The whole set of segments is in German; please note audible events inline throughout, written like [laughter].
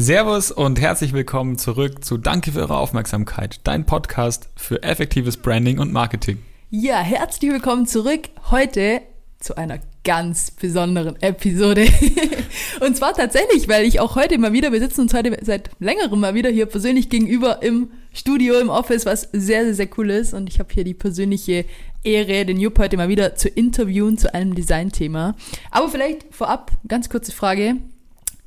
Servus und herzlich willkommen zurück zu Danke für eure Aufmerksamkeit, dein Podcast für effektives Branding und Marketing. Ja, herzlich willkommen zurück heute zu einer ganz besonderen Episode. [laughs] und zwar tatsächlich, weil ich auch heute mal wieder, wir sitzen uns heute seit längerem mal wieder hier persönlich gegenüber im Studio, im Office, was sehr, sehr, sehr cool ist. Und ich habe hier die persönliche Ehre, den Jupp heute mal wieder zu interviewen zu einem Designthema. Aber vielleicht vorab, ganz kurze Frage.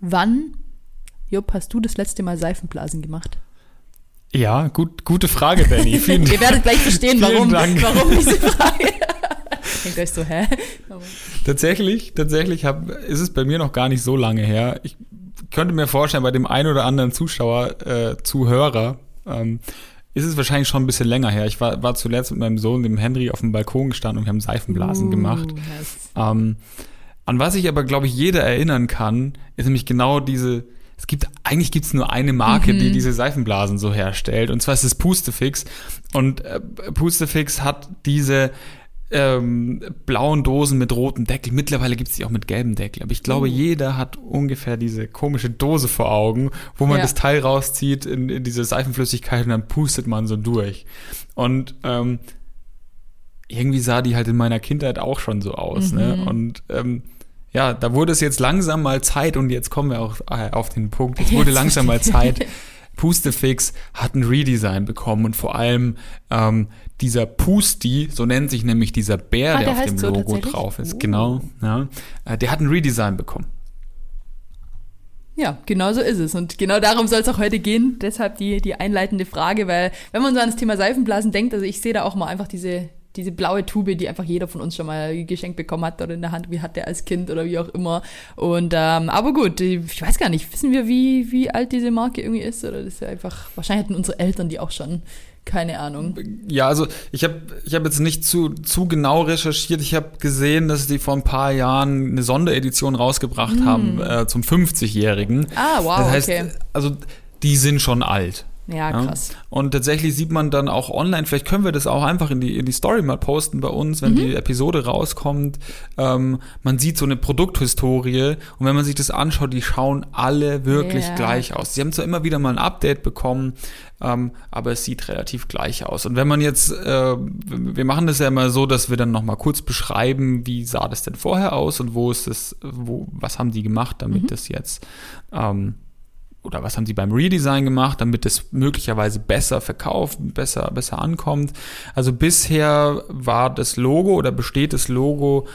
Wann, Jupp, hast du das letzte Mal Seifenblasen gemacht? Ja, gut, gute Frage, Benny. [laughs] Ihr werdet gleich verstehen, [laughs] warum, warum diese Frage. [laughs] Denkt euch so, hä? Tatsächlich, tatsächlich hab, ist es bei mir noch gar nicht so lange her. Ich könnte mir vorstellen, bei dem einen oder anderen Zuschauer, äh, Zuhörer, ähm, ist es wahrscheinlich schon ein bisschen länger her. Ich war, war zuletzt mit meinem Sohn, dem Henry, auf dem Balkon gestanden und wir haben Seifenblasen uh, gemacht. Yes. Ähm, an was ich aber, glaube ich, jeder erinnern kann, ist nämlich genau diese, es gibt, eigentlich gibt es nur eine Marke, mhm. die diese Seifenblasen so herstellt, und zwar ist es Pustefix. Und äh, Pustefix hat diese ähm, blauen Dosen mit rotem Deckel. Mittlerweile gibt es die auch mit gelbem Deckel. Aber ich glaube, mhm. jeder hat ungefähr diese komische Dose vor Augen, wo man ja. das Teil rauszieht in, in, diese Seifenflüssigkeit und dann pustet man so durch. Und ähm, irgendwie sah die halt in meiner Kindheit auch schon so aus. Ne? Mhm. Ne? Und ähm, ja, da wurde es jetzt langsam mal Zeit und jetzt kommen wir auch äh, auf den Punkt. Es wurde langsam mal Zeit, [laughs] Pustefix hat ein Redesign bekommen und vor allem ähm, dieser Pusti, so nennt sich nämlich dieser Bär, ah, der, der auf dem Logo so drauf ist, uh. genau, ja, äh, der hat ein Redesign bekommen. Ja, genau so ist es. Und genau darum soll es auch heute gehen. Deshalb die, die einleitende Frage, weil wenn man so an das Thema Seifenblasen denkt, also ich sehe da auch mal einfach diese, diese blaue Tube, die einfach jeder von uns schon mal geschenkt bekommen hat oder in der Hand, wie hat der als Kind oder wie auch immer. Und ähm, aber gut, ich weiß gar nicht, wissen wir, wie, wie alt diese Marke irgendwie ist? Oder das ist ja einfach, wahrscheinlich hatten unsere Eltern die auch schon. Keine Ahnung. Ja, also ich habe ich hab jetzt nicht zu, zu genau recherchiert. Ich habe gesehen, dass die vor ein paar Jahren eine Sonderedition rausgebracht mm. haben äh, zum 50-Jährigen. Ah, wow, das heißt, okay. Also die sind schon alt. Ja, krass. Ja? Und tatsächlich sieht man dann auch online, vielleicht können wir das auch einfach in die, in die Story mal posten bei uns, wenn mhm. die Episode rauskommt. Ähm, man sieht so eine Produkthistorie und wenn man sich das anschaut, die schauen alle wirklich yeah. gleich aus. Sie haben zwar immer wieder mal ein Update bekommen, ähm, aber es sieht relativ gleich aus. Und wenn man jetzt, äh, wir machen das ja immer so, dass wir dann nochmal kurz beschreiben, wie sah das denn vorher aus und wo ist es, wo, was haben die gemacht, damit mhm. das jetzt ähm, oder was haben sie beim Redesign gemacht, damit es möglicherweise besser verkauft, besser, besser ankommt. Also bisher war das Logo oder besteht das Logo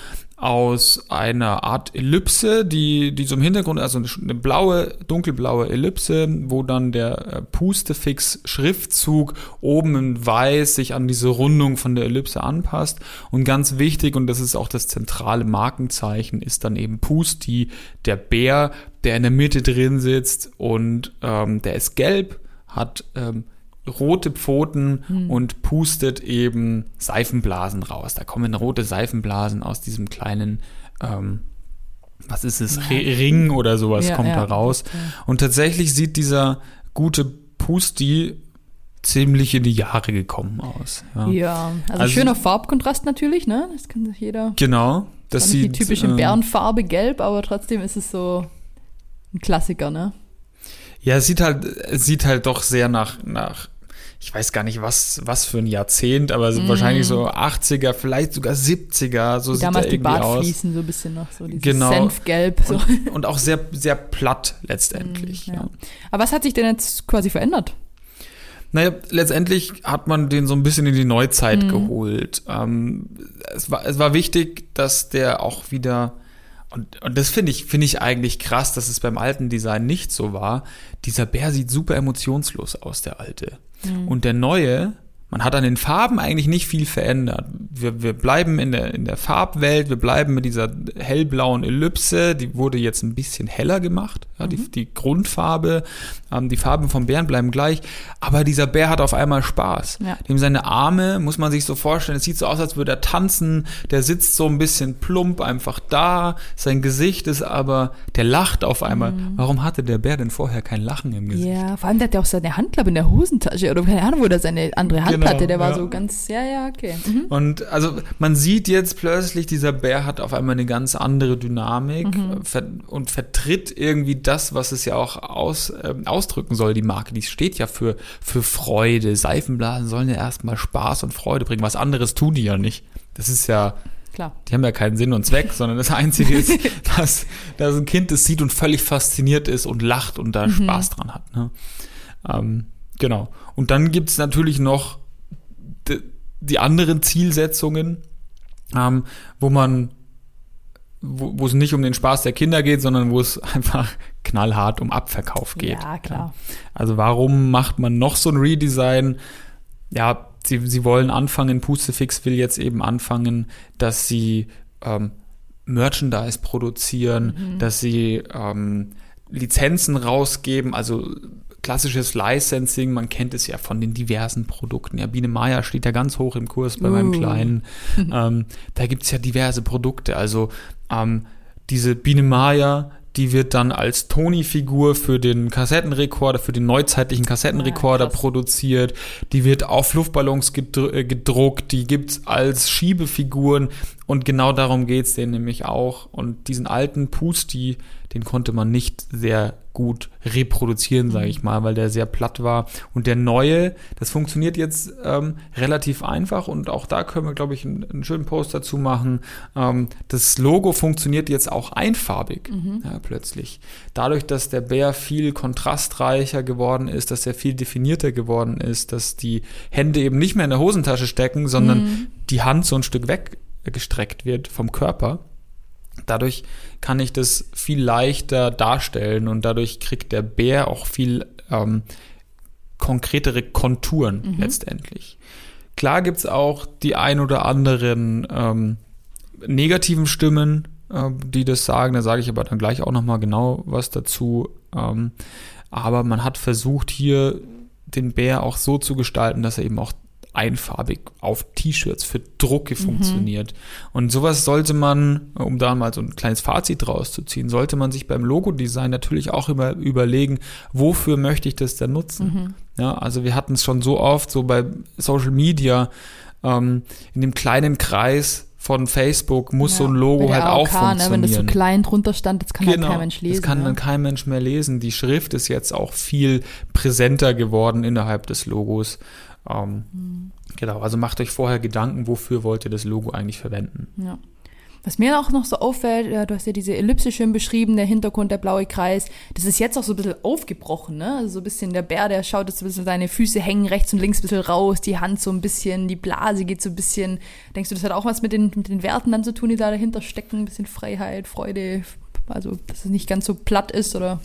aus einer Art Ellipse, die, die so im Hintergrund, also eine blaue, dunkelblaue Ellipse, wo dann der äh, Pustefix-Schriftzug oben in weiß sich an diese Rundung von der Ellipse anpasst. Und ganz wichtig, und das ist auch das zentrale Markenzeichen, ist dann eben Pusti, der Bär, der in der Mitte drin sitzt und ähm, der ist gelb, hat ähm, rote Pfoten hm. und pustet eben Seifenblasen raus. Da kommen rote Seifenblasen aus diesem kleinen, ähm, was ist es, ja. Ring oder sowas ja, kommt ja. da raus. Und tatsächlich sieht dieser gute Pusti ziemlich in die Jahre gekommen aus. Ja, ja also, also, schöner Farbkontrast natürlich, ne? Das kann sich jeder. Genau. Das sieht, die typische äh, Bärenfarbe gelb, aber trotzdem ist es so ein Klassiker, ne? Ja, es sieht halt, es sieht halt doch sehr nach, nach ich weiß gar nicht, was, was für ein Jahrzehnt, aber mm. wahrscheinlich so 80er, vielleicht sogar 70er, so Wie sieht damals er irgendwie die aus. so ein bisschen noch, so dieses genau. Senfgelb. So. Und, und, auch sehr, sehr platt letztendlich. Mm, ja. Ja. Aber was hat sich denn jetzt quasi verändert? Naja, letztendlich hat man den so ein bisschen in die Neuzeit mm. geholt. Ähm, es, war, es war wichtig, dass der auch wieder und, und das finde ich, finde ich eigentlich krass, dass es beim alten Design nicht so war. Dieser Bär sieht super emotionslos aus, der alte. Mhm. Und der neue, man hat an den Farben eigentlich nicht viel verändert. Wir, wir bleiben in der, in der Farbwelt, wir bleiben mit dieser hellblauen Ellipse, die wurde jetzt ein bisschen heller gemacht, ja, mhm. die, die Grundfarbe, ähm, die Farben vom Bären bleiben gleich, aber dieser Bär hat auf einmal Spaß. Ja. Dem seine Arme, muss man sich so vorstellen, es sieht so aus, als würde er tanzen, der sitzt so ein bisschen plump einfach da, sein Gesicht ist aber, der lacht auf einmal. Mhm. Warum hatte der Bär denn vorher kein Lachen im Gesicht? Ja, vor allem der hat ja auch seine Hand, glaube in der Hosentasche oder keine Ahnung, wo der seine andere Hand Genau, hatte. Der war ja. so ganz, ja, ja, okay. Mhm. Und also man sieht jetzt plötzlich, dieser Bär hat auf einmal eine ganz andere Dynamik Mhm. ver und vertritt irgendwie das, was es ja auch aus, ähm, ausdrücken soll, die Marke. Die steht ja für, für Freude. Seifenblasen sollen ja erstmal Spaß und Freude bringen. Was anderes tun die ja nicht. Das ist ja, Klar. die haben ja keinen Sinn und Zweck, sondern das Einzige ist, [laughs] dass, dass ein Kind es sieht und völlig fasziniert ist und lacht und da Spaß dran hat. Ne? Ähm, genau. Und dann gibt's natürlich noch die, anderen Zielsetzungen, ähm, wo man, wo, wo es nicht um den Spaß der Kinder geht, sondern wo es [laughs] einfach knallhart um Abverkauf geht. Ja, klar. Also warum macht man noch so ein Redesign? Ja, sie, sie wollen anfangen, Pustefix will jetzt eben anfangen, dass sie ähm, Merchandise produzieren, dass sie ähm, Lizenzen rausgeben, also klassisches Licensing, man kennt es ja von den diversen Produkten. Ja, Biene Maya steht ja ganz hoch im Kurs bei meinem Uh. Kleinen. [laughs] ähm, da gibt's ja diverse Produkte. Also ähm, diese Biene Maya, die wird dann als Toni-Figur für den Kassettenrekorder, für den neuzeitlichen Kassettenrekorder Ah, krass. produziert. Die wird auf Luftballons äh, gedruckt. Die gibt's als Schiebefiguren. Und genau darum geht's denen nämlich auch. Und diesen alten Pusti, den konnte man nicht sehr gut reproduzieren, sage ich mal, weil der sehr platt war. Und der neue, das funktioniert jetzt ähm, relativ einfach und auch da können wir, glaube ich, einen, einen schönen Post dazu machen. Ähm, das Logo funktioniert jetzt auch einfarbig ja, plötzlich. Dadurch, dass der Bär viel kontrastreicher geworden ist, dass er viel definierter geworden ist, dass die Hände eben nicht mehr in der Hosentasche stecken, sondern die Hand so ein Stück weggestreckt wird vom Körper. Dadurch kann ich das viel leichter darstellen und dadurch kriegt der Bär auch viel ähm, konkretere Konturen letztendlich. Klar gibt's auch die ein oder anderen ähm, negativen Stimmen, äh, die das sagen. Da sage ich aber dann gleich auch nochmal genau was dazu. Ähm, aber man hat versucht, hier den Bär auch so zu gestalten, dass er eben auch einfarbig auf T-Shirts für Drucke funktioniert. Und sowas sollte man, um da mal so ein kleines Fazit rauszuziehen, sollte man sich beim Logodesign natürlich auch immer überlegen, wofür möchte ich das denn nutzen? Ja, also wir hatten es schon so oft, so bei Social Media, ähm, in dem kleinen Kreis von Facebook muss so ein Logo halt auch AOK, funktionieren. Ne, wenn das so klein drunter stand, das kann halt kein Mensch lesen. Das kann ne? dann kein Mensch mehr lesen. Die Schrift ist jetzt auch viel präsenter geworden innerhalb des Logos. Ähm, Hm. Genau, also macht euch vorher Gedanken, wofür wollt ihr das Logo eigentlich verwenden. Ja. Was mir auch noch so auffällt, äh, du hast ja diese Ellipse schön beschrieben, der Hintergrund, der blaue Kreis, das ist jetzt auch so ein bisschen aufgebrochen, ne? Also so ein bisschen der Bär, der schaut jetzt so ein bisschen, seine Füße hängen rechts und links ein bisschen raus, die Hand so ein bisschen, die Blase geht so ein bisschen. Denkst du, das hat auch was mit den, mit den Werten dann zu tun, die da dahinter stecken? Ein bisschen Freiheit, Freude, also dass es nicht ganz so platt ist, oder?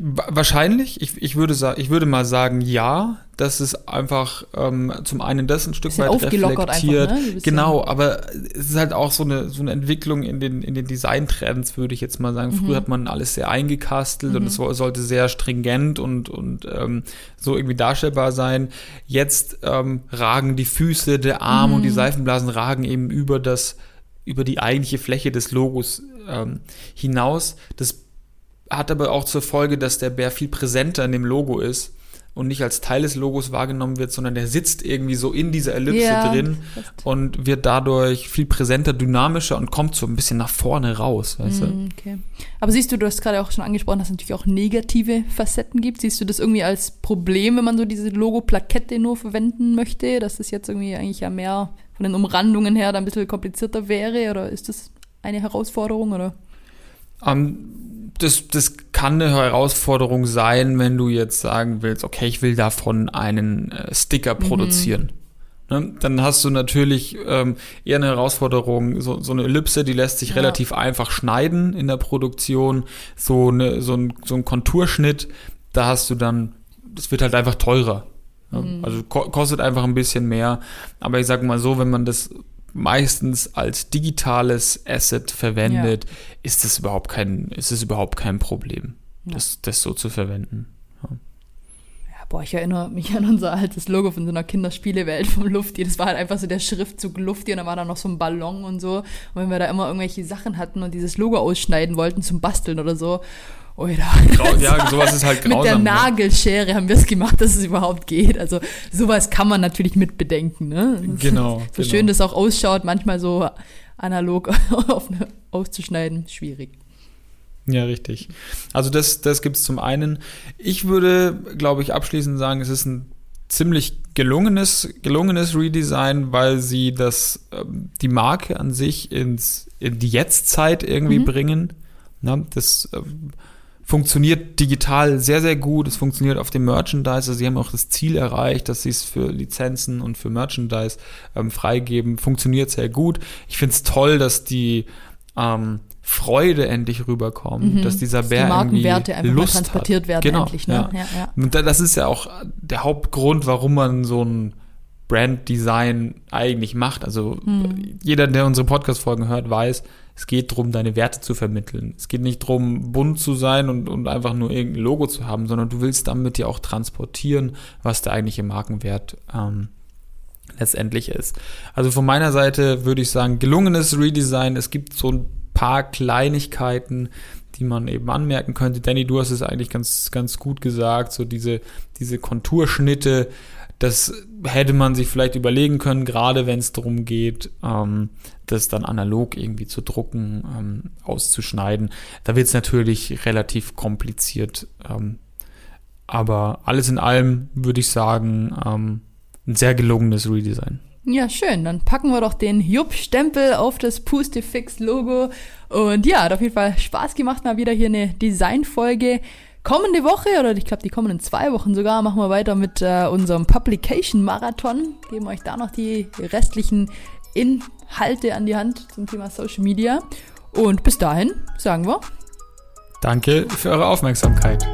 Wa- Wahrscheinlich, ich, ich, würde ich würde mal sagen, ja, dass es einfach ähm, zum einen das ein Stück weit aufgelockert einfach, reflektiert. ne? Genau, aber es ist halt auch so eine, so eine Entwicklung in den, in den Designtrends, würde ich jetzt mal sagen. Mhm. Früher hat man alles sehr eingekastelt und es so- sollte sehr stringent und, und ähm, so irgendwie darstellbar sein. Jetzt ähm, ragen die Füße, der Arm Mhm. und die Seifenblasen ragen eben über das, über die eigentliche Fläche des Logos ähm, hinaus. Das hat aber auch zur Folge, dass der Bär viel präsenter in dem Logo ist und nicht als Teil des Logos wahrgenommen wird, sondern der sitzt irgendwie so in dieser Ellipse Ja, drin und wird dadurch viel präsenter, dynamischer und kommt so ein bisschen nach vorne raus. Weißt? Mm, Okay. Aber siehst du, du hast gerade auch schon angesprochen, dass es natürlich auch negative Facetten gibt. Siehst du das irgendwie als Problem, wenn man so diese Logo-Plakette nur verwenden möchte, dass das jetzt irgendwie eigentlich ja mehr von den Umrandungen her da ein bisschen komplizierter wäre? Oder ist das eine Herausforderung? Oder? Ähm, das, das kann eine Herausforderung sein, wenn du jetzt sagen willst, okay, ich will davon einen äh, Sticker produzieren. Ne? Dann hast du natürlich ähm, eher eine Herausforderung, so, so eine Ellipse, die lässt sich Ja. relativ einfach schneiden in der Produktion. So, eine, so, ein, so ein Konturschnitt, da hast du dann, das wird halt einfach teurer. Ne? Also ko kostet einfach ein bisschen mehr. Aber ich sag mal so, wenn man das meistens als digitales Asset verwendet, ist es überhaupt kein, ist es überhaupt kein Problem, Ja. das, das so zu verwenden. Ja, boah, ich erinnere mich an unser altes Logo von so einer Kinderspielewelt vom Lufti. Das war halt einfach so der Schriftzug Lufti und da war da noch so ein Ballon und so. Und wenn wir da immer irgendwelche Sachen hatten und dieses Logo ausschneiden wollten zum Basteln oder so. Oder ja, sowas ist halt grausam. [laughs] Mit der ne? Nagelschere haben wir es gemacht, dass es überhaupt geht. Also sowas kann man natürlich mit bedenken. Ne? Genau. So genau. schön das auch ausschaut, manchmal so analog [laughs] auf eine, auszuschneiden, schwierig. Ja, richtig. Also das, das gibt es zum einen. Ich würde, glaube ich, abschließend sagen, es ist ein ziemlich gelungenes, gelungenes Redesign, weil sie das, ähm, die Marke an sich ins, in die Jetztzeit irgendwie mhm. bringen. Na, das ähm, funktioniert digital sehr, sehr gut. Es funktioniert auf dem Merchandise. Also sie haben auch das Ziel erreicht, dass sie es für Lizenzen und für Merchandise ähm, freigeben. Funktioniert sehr gut. Ich finde es toll, dass die ähm, Freude endlich rüberkommt, mhm. dass dieser Bär die Markenwerte irgendwie Lust transportiert hat. werden genau, endlich. Ne? Ja. Ja, ja. Und das ist ja auch der Hauptgrund, warum man so ein Branddesign eigentlich macht. Also mhm. jeder, der unsere Podcast-Folgen hört, weiß, es geht darum, deine Werte zu vermitteln. Es geht nicht darum, bunt zu sein und, und einfach nur irgendein Logo zu haben, sondern du willst damit ja auch transportieren, was der eigentliche Markenwert ähm, letztendlich ist. Also von meiner Seite würde ich sagen, gelungenes Redesign. Es gibt so ein paar Kleinigkeiten, die man eben anmerken könnte. Danny, du hast es eigentlich ganz, ganz gut gesagt, so diese, diese Konturschnitte, das hätte man sich vielleicht überlegen können, gerade wenn es darum geht, ähm, das dann analog irgendwie zu drucken, ähm, auszuschneiden. Da wird es natürlich relativ kompliziert. Ähm, aber alles in allem würde ich sagen, ähm, ein sehr gelungenes Redesign. Ja, schön. Dann packen wir doch den Jupp-Stempel auf das Pustifix-Logo. Und ja, hat auf jeden Fall Spaß gemacht, mal wieder hier eine Designfolge. Kommende Woche, oder ich glaube die kommenden zwei Wochen sogar, machen wir weiter mit äh, unserem Publication-Marathon. Geben euch da noch die restlichen Inhalte an die Hand zum Thema Social Media. Und bis dahin sagen wir. Danke für eure Aufmerksamkeit.